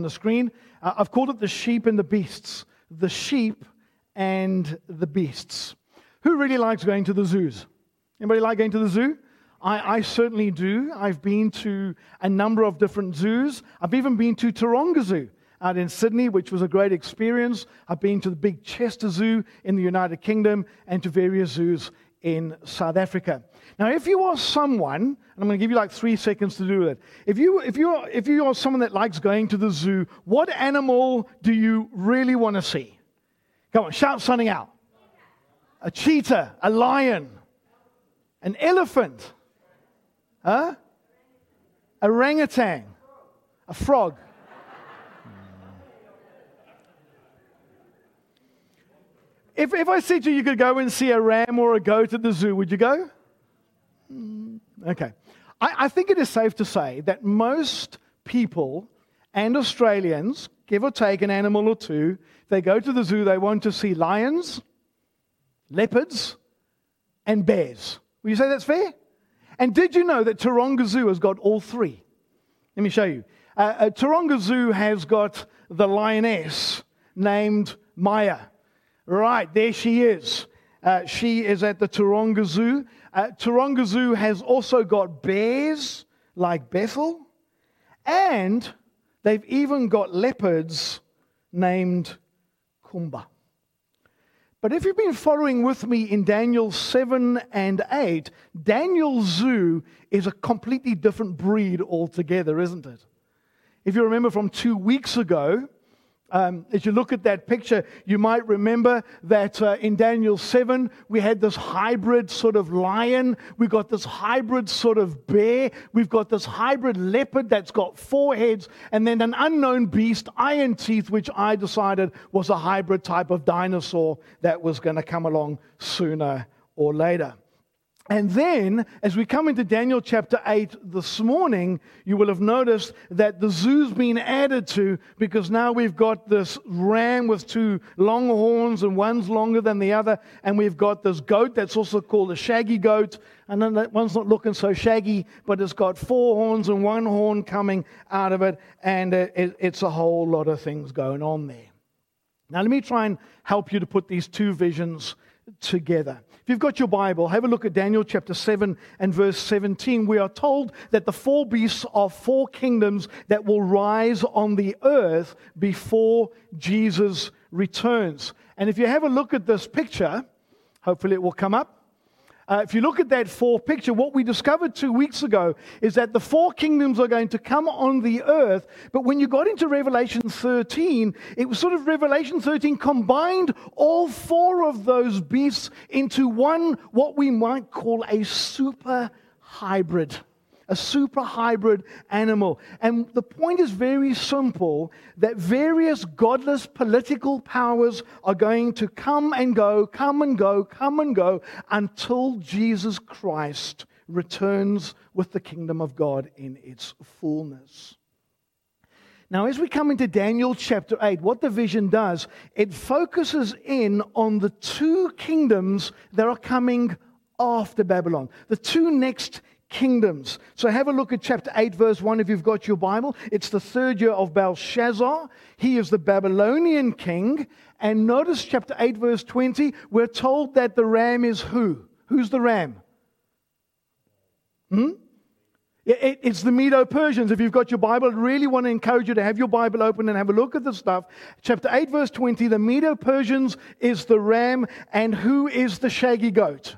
on the screen. Uh, I've called it the sheep and the beasts. The sheep and the beasts. Who really likes going to the zoos? Anybody like going to the zoo? I, I, certainly do. I've been to a number of different zoos. I've even been to Taronga Zoo out in Sydney, which was a great experience. I've been to the big Chester Zoo in the United Kingdom and to various zoos in South Africa. Now, if you are someone, and I'm going to give you like three seconds to do it. If you if you are, if you are someone that likes going to the zoo, what animal do you really want to see? Come on, shout something out. A cheetah, a lion, an elephant, huh? Orangutan, a frog. If, if I said to you you could go and see a ram or a goat at the zoo, would you go? Okay. I, I think it is safe to say that most people and Australians, give or take an animal or two, they go to the zoo, they want to see lions, leopards, and bears. Will you say that's fair? And did you know that Taronga Zoo has got all three? Let me show you. Uh, uh, Taronga Zoo has got the lioness named Maya. Right, there she is. Uh, she is at the Taronga Zoo. Uh, Taronga Zoo has also got bears like Bethel, and they've even got leopards named Kumba. But if you've been following with me in Daniel 7 and 8, Daniel Zoo is a completely different breed altogether, isn't it? If you remember from two weeks ago, um, as you look at that picture, you might remember that uh, in Daniel 7, we had this hybrid sort of lion. We've got this hybrid sort of bear. We've got this hybrid leopard that's got four heads, and then an unknown beast, iron teeth, which I decided was a hybrid type of dinosaur that was going to come along sooner or later. And then, as we come into Daniel chapter 8 this morning, you will have noticed that the zoo's been added to because now we've got this ram with two long horns and one's longer than the other. And we've got this goat that's also called a shaggy goat. And then that one's not looking so shaggy, but it's got four horns and one horn coming out of it. And uh, it's a whole lot of things going on there. Now, let me try and help you to put these two visions together. If you've got your Bible, have a look at Daniel chapter 7 and verse 17. We are told that the four beasts are four kingdoms that will rise on the earth before Jesus returns. And if you have a look at this picture, hopefully it will come up. Uh, if you look at that four picture, what we discovered two weeks ago is that the four kingdoms are going to come on the earth. But when you got into Revelation 13, it was sort of Revelation 13 combined all four of those beasts into one, what we might call a super hybrid a super hybrid animal. And the point is very simple that various godless political powers are going to come and go, come and go, come and go until Jesus Christ returns with the kingdom of God in its fullness. Now, as we come into Daniel chapter 8, what the vision does, it focuses in on the two kingdoms that are coming after Babylon, the two next kingdoms. So have a look at chapter 8, verse 1 if you've got your Bible. It's the third year of Belshazzar. He is the Babylonian king. And notice chapter 8, verse 20, we're told that the ram is who? Who's the ram? Hmm? It's the Medo Persians. If you've got your Bible, I really want to encourage you to have your Bible open and have a look at the stuff. Chapter 8, verse 20, the Medo Persians is the ram, and who is the shaggy goat?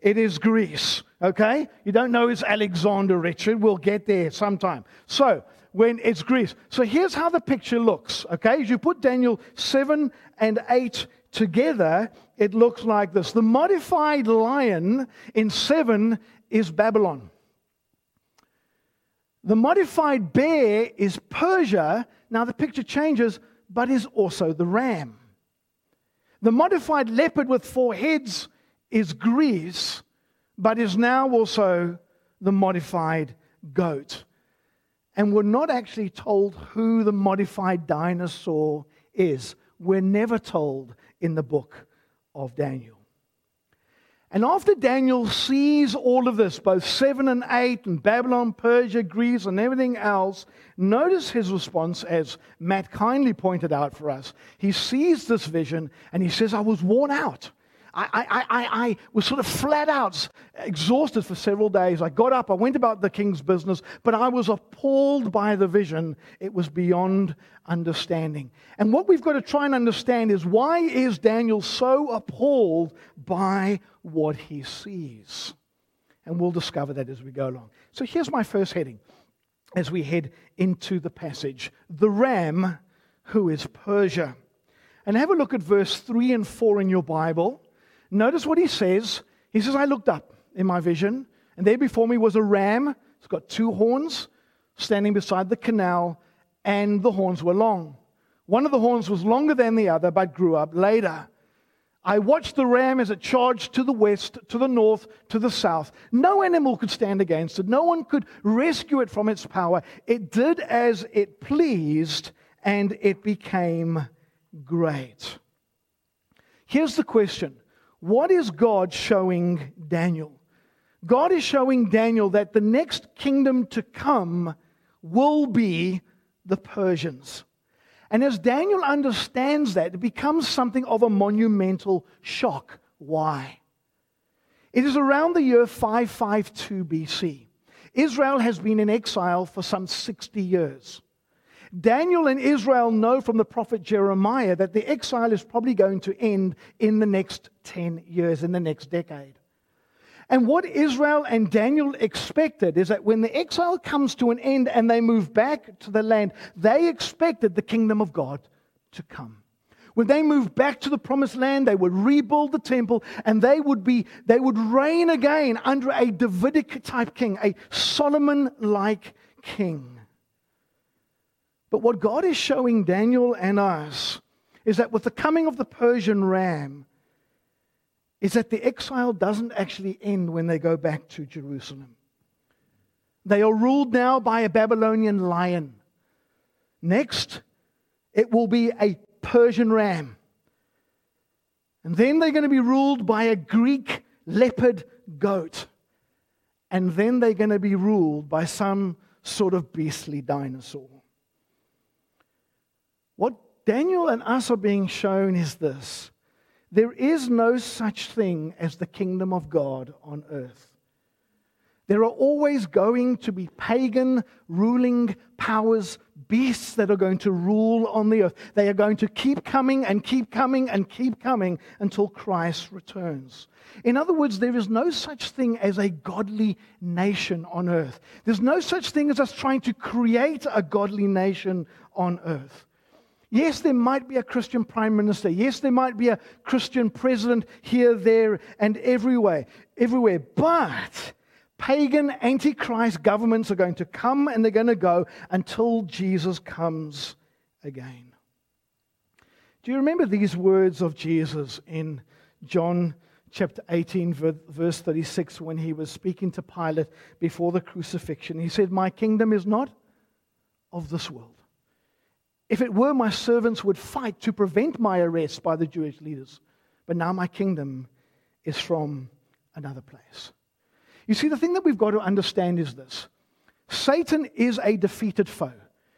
It is Greece, okay? You don't know it's Alexander, Richard. We'll get there sometime. So, when it's Greece. So, here's how the picture looks, okay? As you put Daniel 7 and 8 together, it looks like this. The modified lion in 7 is Babylon. The modified bear is Persia. Now, the picture changes, but is also the ram. The modified leopard with four heads is Greece, but is now also the modified goat. And we're not actually told who the modified dinosaur is. We're never told in the book of Daniel. And after Daniel sees all of this, both 7 and 8, and Babylon, Persia, Greece, and everything else, notice his response, as Matt kindly pointed out for us. He sees this vision and he says, I was worn out. I, I, I, I was sort of flat out, exhausted for several days. I got up, I went about the king's business, but I was appalled by the vision. It was beyond understanding. And what we've got to try and understand is why is Daniel so appalled by what he sees? And we'll discover that as we go along. So here's my first heading as we head into the passage the ram who is Persia. And have a look at verse 3 and 4 in your Bible. Notice what he says. He says, I looked up in my vision, and there before me was a ram. It's got two horns standing beside the canal, and the horns were long. One of the horns was longer than the other, but grew up later. I watched the ram as it charged to the west, to the north, to the south. No animal could stand against it. No one could rescue it from its power. It did as it pleased, and it became great. Here's the question what is God showing Daniel? God is showing Daniel that the next kingdom to come will be the Persians. And as Daniel understands that, it becomes something of a monumental shock. Why? It is around the year 552 BC. Israel has been in exile for some 60 years. Daniel and Israel know from the prophet Jeremiah that the exile is probably going to end in the next 10 years, in the next decade. And what Israel and Daniel expected is that when the exile comes to an end and they move back to the land, they expected the kingdom of God to come. When they moved back to the promised land, they would rebuild the temple and they would be they would reign again under a Davidic type king, a Solomon like king. But what God is showing Daniel and us is that with the coming of the Persian ram, is that the exile doesn't actually end when they go back to Jerusalem. They are ruled now by a Babylonian lion. Next, it will be a Persian ram. And then they're going to be ruled by a Greek leopard goat. And then they're going to be ruled by some sort of beastly dinosaur. What Daniel and us are being shown is this there is no such thing as the kingdom of God on earth. There are always going to be pagan ruling powers, beasts that are going to rule on the earth. They are going to keep coming and keep coming and keep coming until Christ returns. In other words, there is no such thing as a godly nation on earth. There's no such thing as us trying to create a godly nation on earth. Yes, there might be a Christian prime minister. Yes, there might be a Christian president here, there, and everywhere. Everywhere. But pagan antichrist governments are going to come and they're going to go until Jesus comes again. Do you remember these words of Jesus in John chapter 18, verse 36, when he was speaking to Pilate before the crucifixion? He said, My kingdom is not of this world. If it were, my servants would fight to prevent my arrest by the Jewish leaders. But now my kingdom is from another place. You see, the thing that we've got to understand is this Satan is a defeated foe.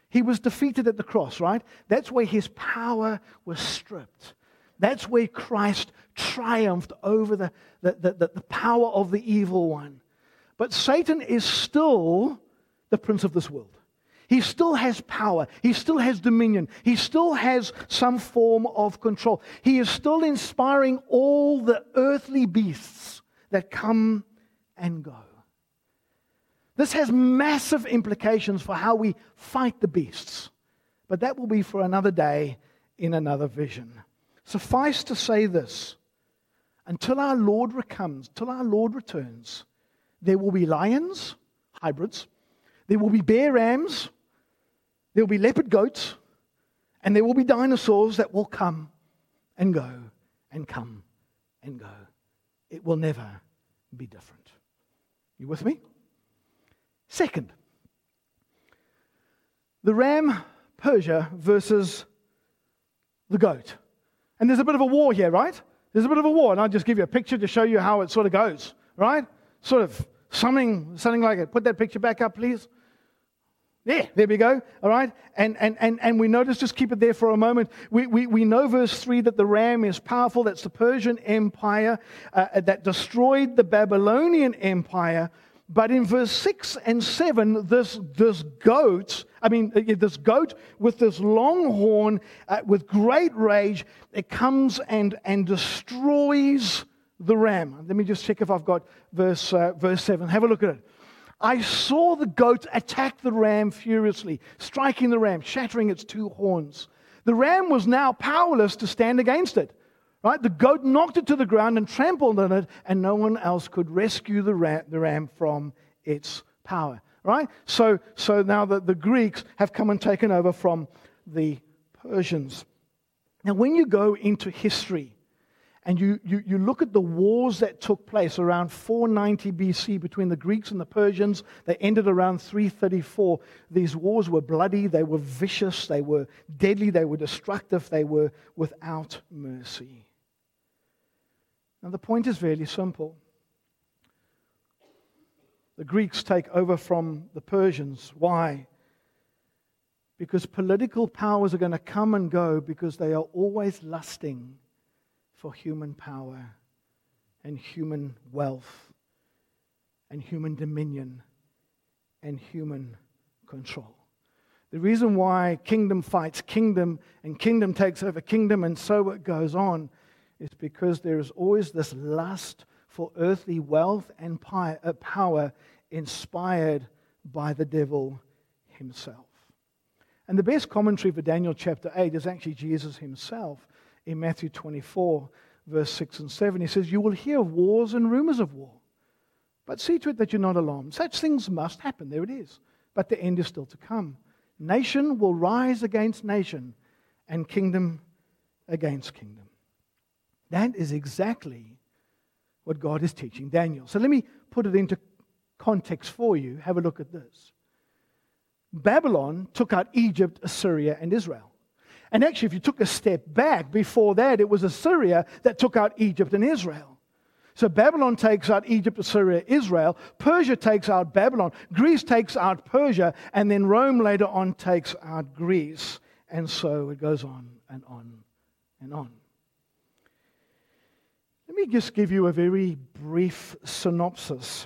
He was defeated at the cross, right? That's where his power was stripped. That's where Christ triumphed over the, the, the, the, power of the evil one. But Satan is still the prince of this world. He still has power. He still has dominion. He still has some form of control. He is still inspiring all the earthly beasts that come and go. This has massive implications for how we fight the beasts, but that will be for another day in another vision. Suffice to say this until our Lord comes, till our Lord returns, there will be lions, hybrids, there will be bear rams, there will be leopard goats, and there will be dinosaurs that will come and go and come and go. It will never be different. You with me? Second, the ram, Persia, versus the goat. And there's a bit of a war here, right? There's a bit of a war, and I'll just give you a picture to show you how it sort of goes, right? Sort of something, something like it. Put that picture back up, please. Yeah, there we go. All right. And, and, and, and we notice, just keep it there for a moment. We, we, we know, verse 3, that the ram is powerful. That's the Persian Empire uh, that destroyed the Babylonian Empire. But in verse 6 and 7, this, this goat, I mean, uh, this goat with this long horn, uh, with great rage, it comes and, and destroys the ram. Let me just check if I've got verse, uh, verse 7. Have a look at it. I saw the goat attack the ram furiously, striking the ram, shattering its two horns. The ram was now powerless to stand against it. Right? The goat knocked it to the ground and trampled on it, and no one else could rescue the ram, the ram from its power. Right? So, so now the, the Greeks have come and taken over from the Persians. Now, when you go into history, and you, you, you look at the wars that took place around 490 BC between the Greeks and the Persians, they ended around 334. These wars were bloody, they were vicious, they were deadly, they were destructive, they were without mercy. Now, the point is fairly simple. The Greeks take over from the Persians. Why? Because political powers are going to come and go because they are always lusting for human power and human wealth and human dominion and human control. The reason why kingdom fights kingdom and kingdom takes over kingdom and so it goes on is because there is always this lust for earthly wealth and uh, power inspired by the devil himself. And the best commentary for Daniel chapter 8 is actually Jesus himself in Matthew 24, verse 6 and 7. He says, You will hear of wars and rumors of war, but see to it that you're not alarmed. Such things must happen. There it is. But the end is still to come. Nation will rise against nation, and kingdom against kingdom. That is exactly what God is teaching Daniel. So let me put it into context for you. Have a look at this. Babylon took out Egypt, Assyria, and Israel. And actually, if you took a step back before that, it was Assyria that took out Egypt and Israel. So Babylon takes out Egypt, Assyria, Israel. Persia takes out Babylon. Greece takes out Persia. And then Rome later on takes out Greece. And so it goes on and on and on. Let me just give you a very brief synopsis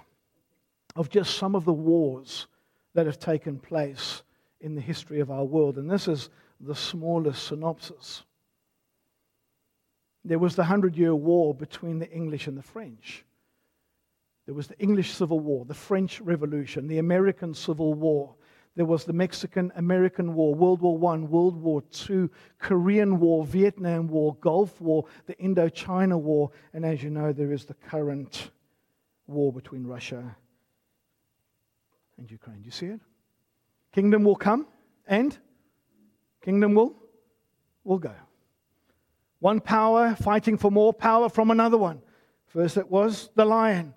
of just some of the wars that have taken place in the history of our world. And this is the smallest synopsis. There was the Hundred Year War between the English and the French. There was the English Civil War, the French Revolution, the American Civil War. There was the Mexican American War, World War I, World War II, Korean War, Vietnam War, Gulf War, the Indochina War, and as you know, there is the current war between Russia and Ukraine. Do you see it? Kingdom will come and Kingdom will, will go. One power fighting for more power from another one. First it was the lion,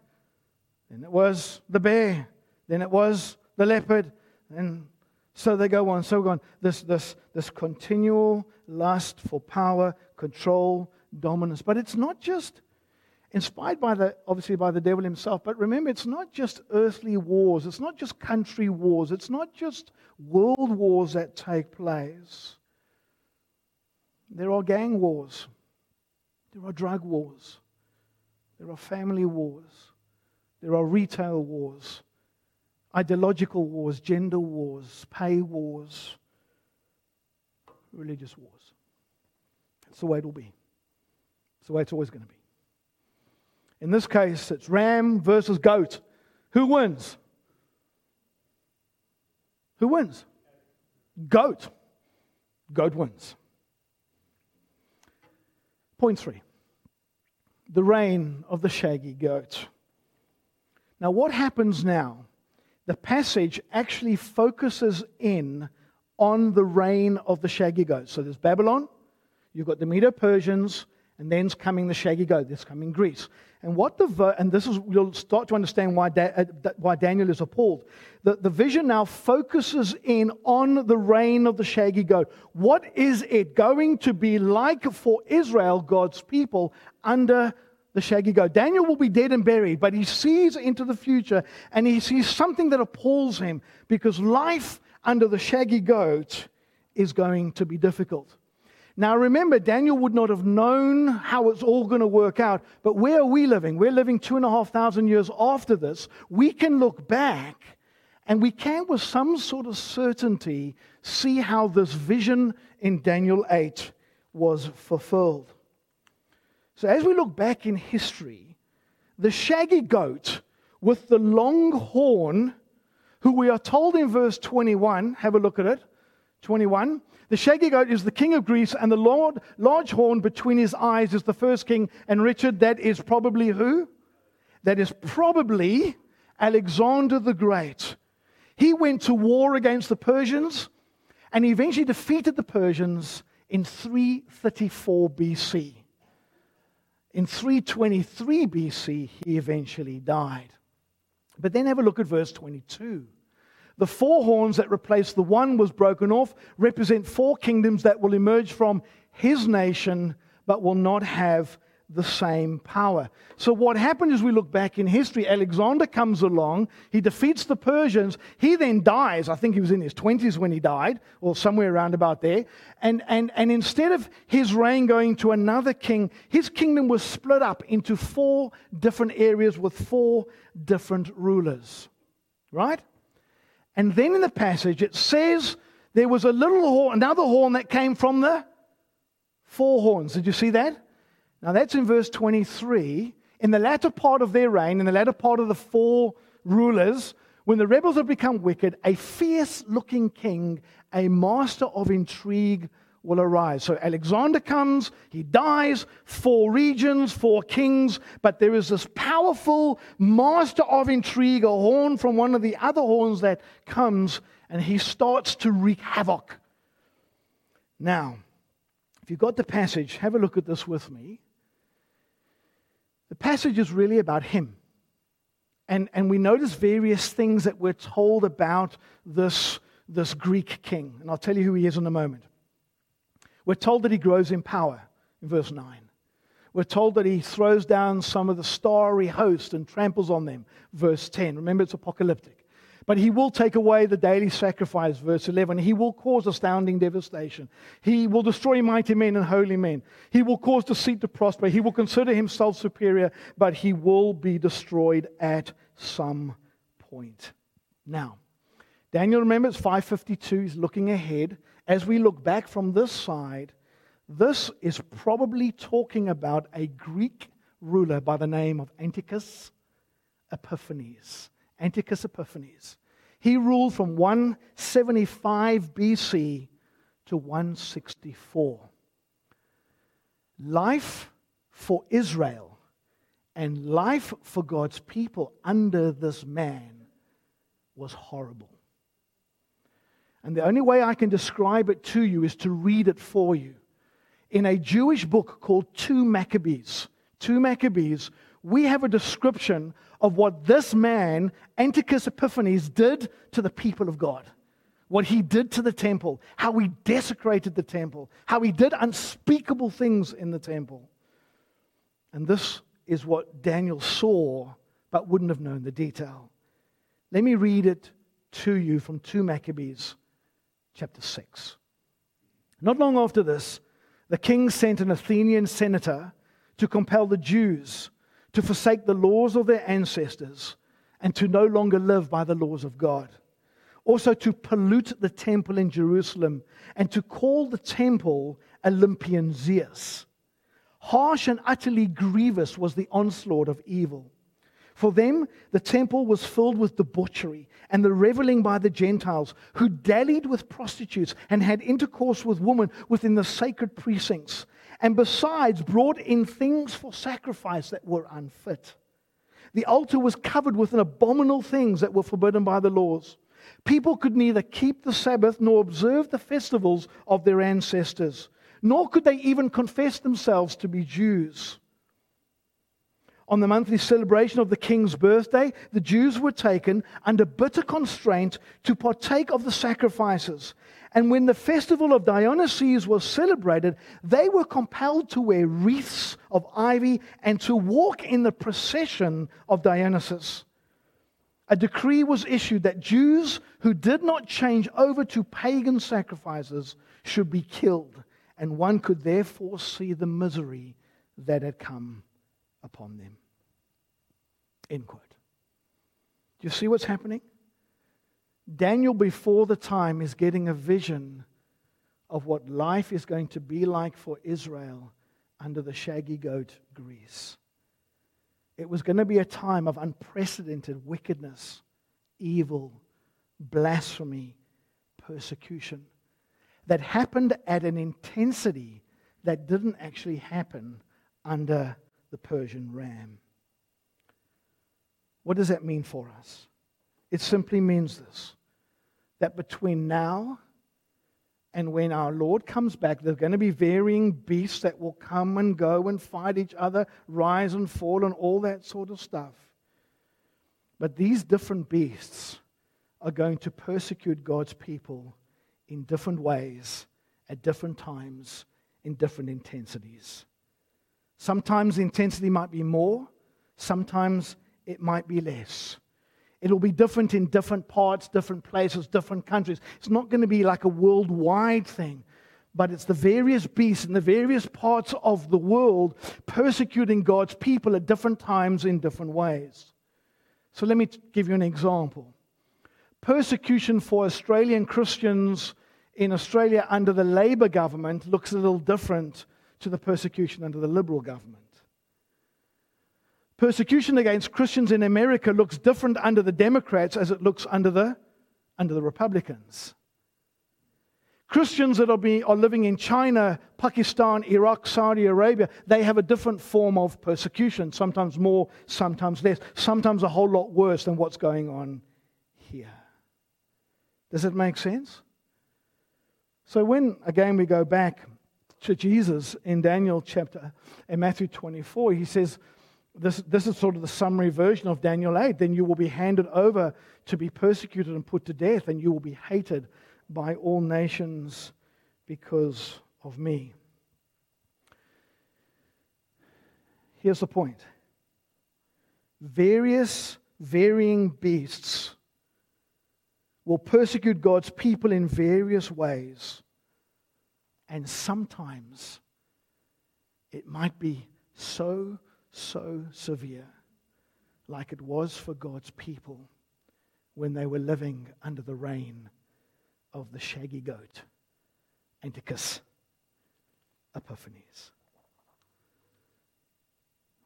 then it was the bear, then it was the leopard, and so they go on, so on. This, this, this continual lust for power, control, dominance. But it's not just inspired by the obviously by the devil himself. But remember it's not just earthly wars. It's not just country wars. It's not just world wars that take place. There are gang wars. There are drug wars. There are family wars. There are retail wars ideological wars gender wars pay wars religious wars. That's the way it'll be. It's the way it's always going to be in this case, it's ram versus goat. Who wins? Who wins? Goat. Goat wins. Point three the reign of the shaggy goat. Now, what happens now? The passage actually focuses in on the reign of the shaggy goat. So there's Babylon, you've got the Medo Persians, And then's coming the shaggy goat. There's coming Greece. And what the and this is you'll start to understand why, da, uh, why Daniel is appalled. The, the vision now focuses in on the reign of the shaggy goat. What is it going to be like for Israel, God's people, under the shaggy goat? Daniel will be dead and buried, but he sees into the future and he sees something that appalls him because life under the shaggy goat is going to be difficult. Now, remember, Daniel would not have known how it's all going to work out, but where are we living? We're living two and a half thousand years after this. We can look back and we can, with some sort of certainty, see how this vision in Daniel 8 was fulfilled. So, as we look back in history, the shaggy goat with the long horn, who we are told in verse 21, have a look at it. 21. The shaggy goat is the king of Greece, and the Lord, large horn between his eyes is the first king. And Richard, that is probably who? That is probably Alexander the Great. He went to war against the Persians, and he eventually defeated the Persians in 334 BC. In 323 BC, he eventually died. But then have a look at verse 22. The four horns that replace the one was broken off represent four kingdoms that will emerge from his nation but will not have the same power. So, what happened is we look back in history. Alexander comes along, he defeats the Persians, he then dies. I think he was in his 20s when he died, or somewhere around about there. And, and, and instead of his reign going to another king, his kingdom was split up into four different areas with four different rulers. Right? And then in the passage, it says there was a little horn, another horn that came from the four horns. Did you see that? Now that's in verse 23. In the latter part of their reign, in the latter part of the four rulers, when the rebels have become wicked, a fierce looking king, a master of intrigue, will arise. So Alexander comes, he dies, four regions, four kings, but there is this powerful master of intrigue, a horn from one of the other horns that comes, and he starts to wreak havoc. Now, if you've got the passage, have a look at this with me. The passage is really about him. And, and we notice various things that we're told about this, this Greek king. And I'll tell you who he is in a moment. We're told that he grows in power in verse 9. We're told that he throws down some of the starry host and tramples on them, verse 10. Remember, it's apocalyptic. But he will take away the daily sacrifice, verse 11. He will cause astounding devastation. He will destroy mighty men and holy men. He will cause deceit to prosper. He will consider himself superior, but he will be destroyed at some point. Now, Daniel remembers 552. He's looking ahead as we look back from this side, this is probably talking about a Greek ruler by the name of Antiochus Epiphanes. Antiochus Epiphanes. He ruled from 175 BC to 164. Life for Israel and life for God's people under this man was horrible. And the only way I can describe it to you is to read it for you. In a Jewish book called 2 Maccabees, 2 Maccabees, we have a description of what this man, Antiochus Epiphanes, did to the people of God. What he did to the temple, how he desecrated the temple, how he did unspeakable things in the temple. And this is what Daniel saw, but wouldn't have known the detail. Let me read it to you from 2 Maccabees chapter 6. Not long after this, the king sent an Athenian senator to compel the Jews to forsake the laws of their ancestors and to no longer live by the laws of God. Also, to pollute the temple in Jerusalem and to call the temple Olympian Zeus. Harsh and utterly grievous was the onslaught of evil. For them, the temple was filled with debauchery and the reveling by the Gentiles, who dallied with prostitutes and had intercourse with women within the sacred precincts, and besides brought in things for sacrifice that were unfit. The altar was covered with abominable things that were forbidden by the laws. People could neither keep the Sabbath nor observe the festivals of their ancestors nor could they even confess themselves to be Jews. On the monthly celebration of the king's birthday, the Jews were taken under bitter constraint to partake of the sacrifices. And when the festival of Dionysus was celebrated, they were compelled to wear wreaths of ivy and to walk in the procession of Dionysus. A decree was issued that Jews who did not change over to pagan sacrifices should be killed, and one could therefore see the misery that had come upon them. End quote. Do you see what's happening? Daniel, before the time, is getting a vision of what life is going to be like for Israel under the shaggy goat Greece. It was going to be a time of unprecedented wickedness, evil, blasphemy, persecution that happened at an intensity that didn't actually happen under the Persian ram. What does that mean for us? It simply means this that between now and when our Lord comes back, there are going to be varying beasts that will come and go and fight each other, rise and fall, and all that sort of stuff. But these different beasts are going to persecute God's people in different ways, at different times, in different intensities. Sometimes the intensity might be more, sometimes it might be less. It'll be different in different parts, different places, different countries. It's not going to be like a worldwide thing, but it's the various beasts in the various parts of the world persecuting God's people at different times in different ways. So let me give you an example. Persecution for Australian Christians in Australia under the Labor government looks a little different to the persecution under the Liberal government. Persecution against Christians in America looks different under the Democrats as it looks under the, under the Republicans. Christians that are, be, are living in China, Pakistan, Iraq, Saudi Arabia, they have a different form of persecution, sometimes more, sometimes less, sometimes a whole lot worse than what's going on here. Does it make sense? So, when again we go back to Jesus in Daniel chapter, in Matthew 24, he says, this, this is sort of the summary version of Daniel 8. Then you will be handed over to be persecuted and put to death, and you will be hated by all nations because of me. Here's the point various, varying beasts will persecute God's people in various ways. And sometimes it might be so so severe, like it was for God's people when they were living under the reign of the shaggy goat, Antiochus Epiphanes.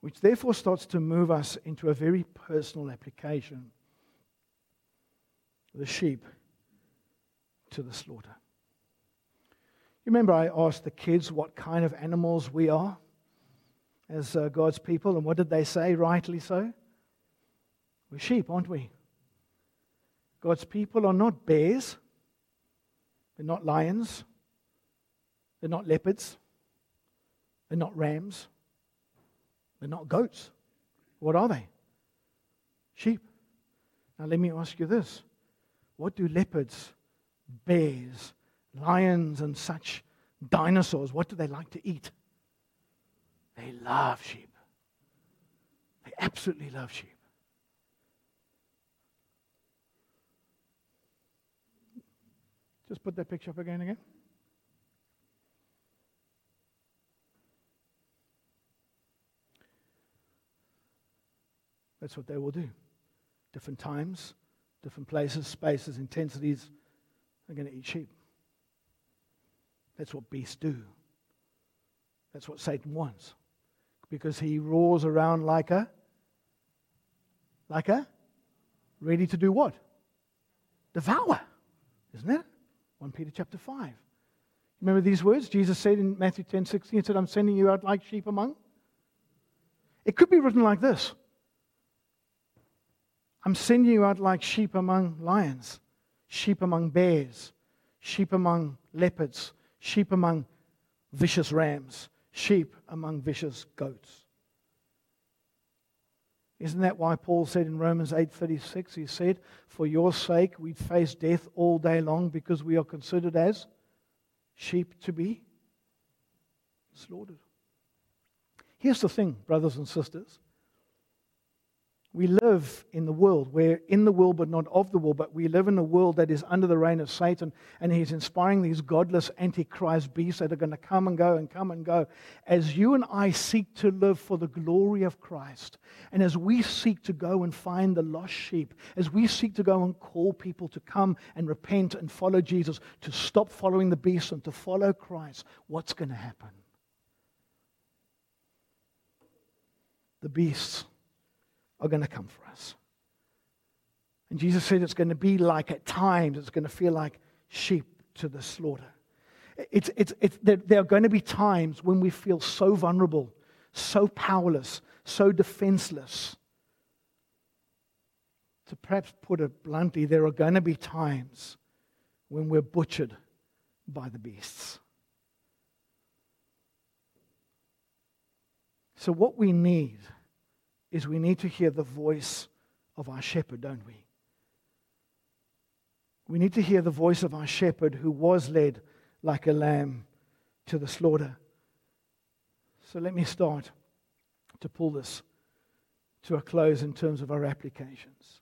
Which therefore starts to move us into a very personal application the sheep to the slaughter. You remember I asked the kids what kind of animals we are? as uh, God's people. And what did they say? Rightly so. We're sheep, aren't we? God's people are not bears, they're not lions, they're not leopards, they're not rams, they're not goats. What are they? Sheep. Now, let me ask you this what do leopards, bears, lions, and such dinosaurs, what do they like to eat? They love sheep. They absolutely love sheep. Just put that picture up again again. That's what they will do. Different times, different places, spaces, intensities. They're going to eat sheep. That's what beasts do. That's what Satan wants because he roars around like a like a ready to do what? Devour. Isn't it? 1 Peter chapter 5. Remember these words? Jesus said in Matthew 10 16, He said, I'm sending you out like sheep among. It could be written like this I'm sending you out like sheep among lions, sheep among bears, sheep among leopards, sheep among vicious rams, sheep among vicious goats. Isn't that why Paul said in Romans 8:36 he said, "For your sake we face death all day long because we are considered as sheep to be slaughtered." Here's the thing, brothers and sisters. We live in the world. We're in the world, but not of the world. But we live in a world that is under the reign of Satan, and he's inspiring these godless antichrist beasts that are going to come and go and come and go. As you and I seek to live for the glory of Christ, and as we seek to go and find the lost sheep, as we seek to go and call people to come and repent and follow Jesus, to stop following the beast and to follow Christ, what's going to happen? The beasts are going to come for us. And Jesus said it's going to be like at times, it's going to feel like sheep to the slaughter. It's, it's, it's, there, there are going to be times when we feel so vulnerable, so powerless, so defenseless. To perhaps put it bluntly, there are going to be times when we're butchered by the beasts. So, what we need is we need to hear the voice of our shepherd, don't we? We need to hear the voice of our shepherd who was led like a lamb to the slaughter. So let me start to pull this to a close in terms of our applications.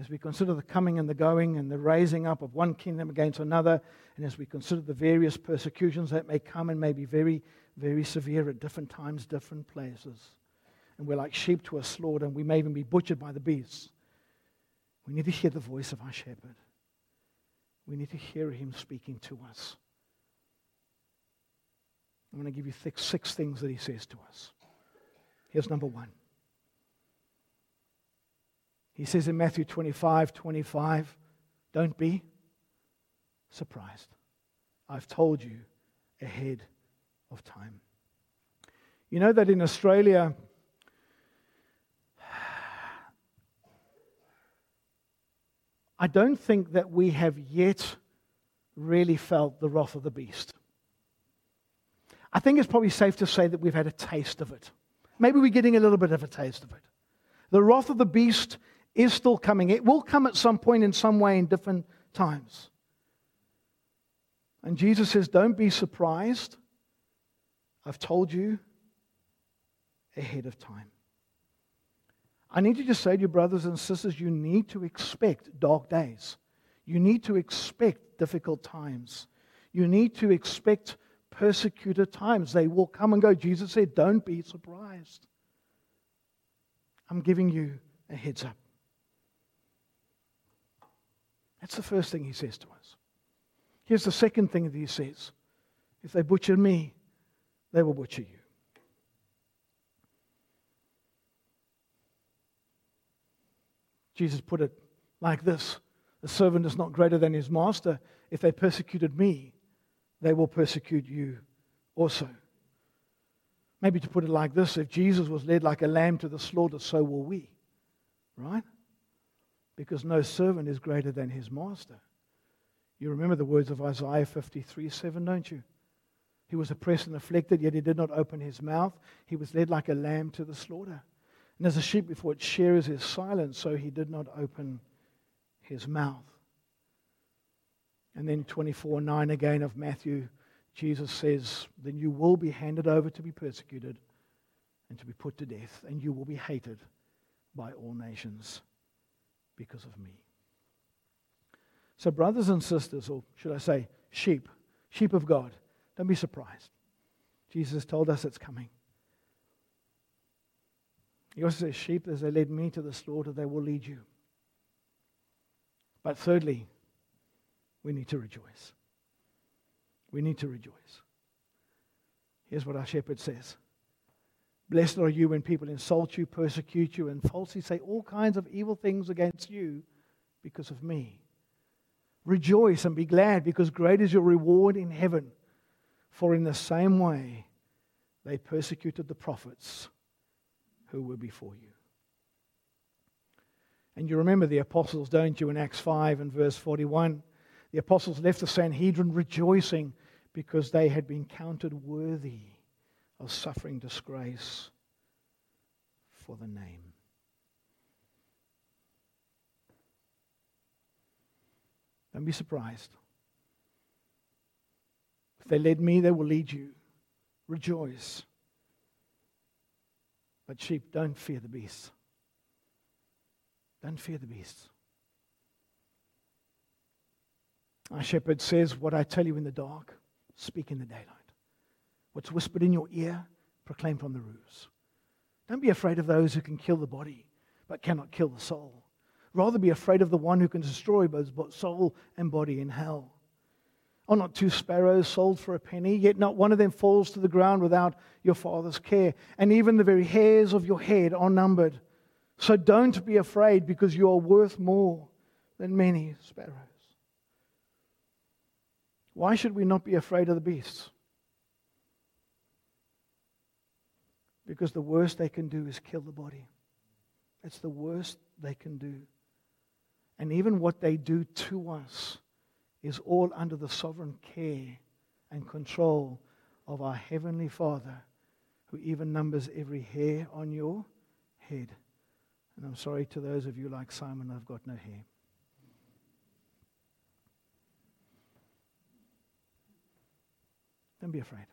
As we consider the coming and the going and the raising up of one kingdom against another, and as we consider the various persecutions that may come and may be very, very severe at different times, different places and we're like sheep to a slaughter, and we may even be butchered by the beasts. We need to hear the voice of our shepherd. We need to hear him speaking to us. I'm going to give you six things that he says to us. Here's number one. He says in Matthew 25 25, don't be surprised. I've told you ahead of time. You know that in Australia, I don't think that we have yet really felt the wrath of the beast. I think it's probably safe to say that we've had a taste of it. Maybe we're getting a little bit of a taste of it. The wrath of the beast is still coming. It will come at some point in some way in different times. And Jesus says, Don't be surprised. I've told you ahead of time. I need to just say to you, brothers and sisters, you need to expect dark days. You need to expect difficult times. You need to expect persecuted times. They will come and go. Jesus said, Don't be surprised. I'm giving you a heads up. That's the first thing he says to us. Here's the second thing that he says If they butcher me, they will butcher you. Jesus put it like this The servant is not greater than his master. If they persecuted me, they will persecute you also. Maybe to put it like this if Jesus was led like a lamb to the slaughter, so will we. Right? Because no servant is greater than his master. You remember the words of Isaiah 53 7, don't you? He was oppressed and afflicted, yet he did not open his mouth. He was led like a lamb to the slaughter. And as a sheep before its shearers is silent, so he did not open his mouth. And then 24 9 again of Matthew, Jesus says, Then you will be handed over to be persecuted and to be put to death, and you will be hated by all nations because of me. So, brothers and sisters, or should I say, sheep, sheep of God, don't be surprised. Jesus told us it's coming. He also says, Sheep, as they led me to the slaughter, they will lead you. But thirdly, we need to rejoice. We need to rejoice. Here's what our shepherd says Blessed are you when people insult you, persecute you, and falsely say all kinds of evil things against you because of me. Rejoice and be glad, because great is your reward in heaven. For in the same way they persecuted the prophets who were before you. And you remember the apostles, don't you, in Acts 5 and verse 41? The apostles left the Sanhedrin rejoicing because they had been counted worthy of suffering disgrace for the name. Don't be surprised. If they led me, they will lead you. Rejoice. But, sheep, don't fear the beasts. Don't fear the beasts. Our shepherd says, What I tell you in the dark, speak in the daylight. What's whispered in your ear, proclaim from the roofs. Don't be afraid of those who can kill the body, but cannot kill the soul. Rather be afraid of the one who can destroy both soul and body in hell. Are not two sparrows sold for a penny? Yet not one of them falls to the ground without your Father's care. And even the very hairs of your head are numbered. So don't be afraid because you are worth more than many sparrows. Why should we not be afraid of the beasts? Because the worst they can do is kill the body. It's the worst they can do. And even what they do to us is all under the sovereign care and control of our Heavenly Father, who even numbers every hair on your head. And I'm sorry to those of you like Simon, I've got no hair. Don't be afraid.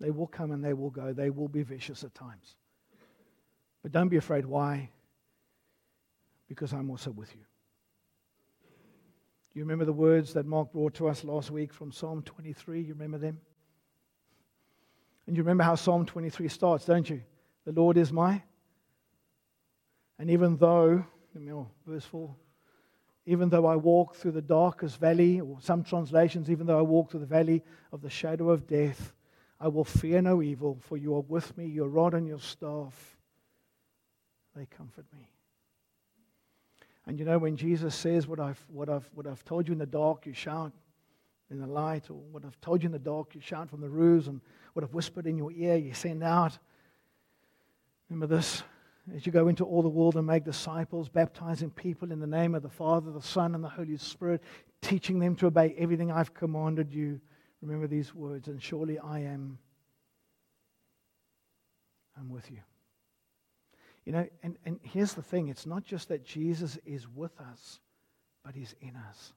They will come and they will go. They will be vicious at times. But don't be afraid. Why? Because I'm also with you. Do you remember the words that Mark brought to us last week from Psalm 23? You remember them? And you remember how Psalm 23 starts, don't you? The Lord is my. And even though, oh, verse 4, even though I walk through the darkest valley, or some translations, even though I walk through the valley of the shadow of death, I will fear no evil, for you are with me, your rod and your staff, they comfort me. And you know, when Jesus says, What I've, what I've, what I've told you in the dark, you shout in the light, or what I've told you in the dark, you shout from the roofs, and what I've whispered in your ear, you send out. Remember this as you go into all the world and make disciples, baptizing people in the name of the Father, the Son, and the Holy Spirit, teaching them to obey everything I've commanded you. Remember these words, and surely I am I'm with you. You know, and, and here's the thing it's not just that Jesus is with us, but he's in us.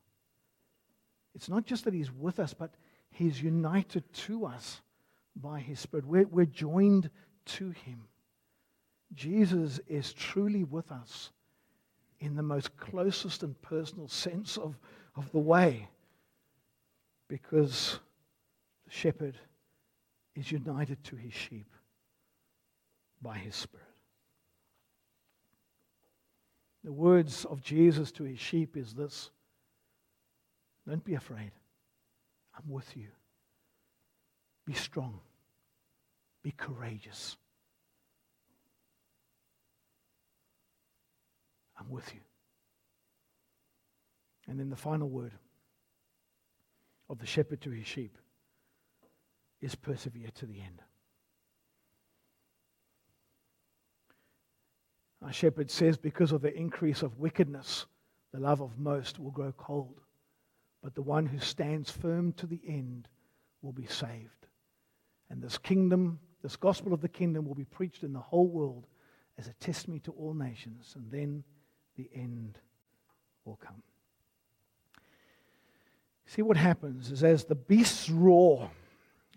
It's not just that he's with us, but he's united to us by his Spirit. We're, we're joined to him. Jesus is truly with us in the most closest and personal sense of, of the way because the shepherd is united to his sheep by his Spirit. The words of Jesus to his sheep is this Don't be afraid. I'm with you. Be strong. Be courageous. I'm with you. And then the final word of the shepherd to his sheep is persevere to the end. Our shepherd says, because of the increase of wickedness, the love of most will grow cold. But the one who stands firm to the end will be saved. And this kingdom, this gospel of the kingdom, will be preached in the whole world as a testimony to all nations. And then the end will come. See what happens is as the beasts roar,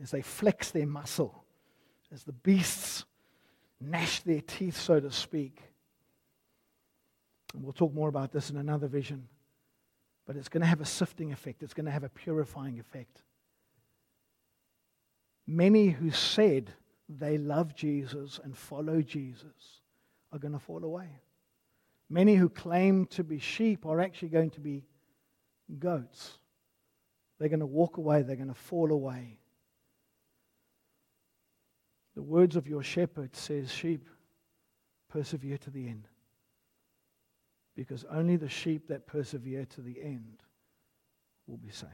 as they flex their muscle, as the beasts gnash their teeth, so to speak, and we'll talk more about this in another vision. But it's going to have a sifting effect, it's going to have a purifying effect. Many who said they love Jesus and follow Jesus are going to fall away. Many who claim to be sheep are actually going to be goats. They're going to walk away, they're going to fall away. The words of your shepherd says, Sheep, persevere to the end because only the sheep that persevere to the end will be saved.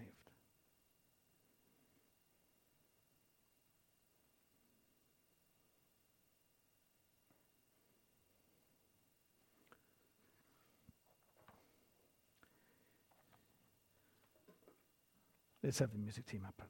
Let's have the music team up.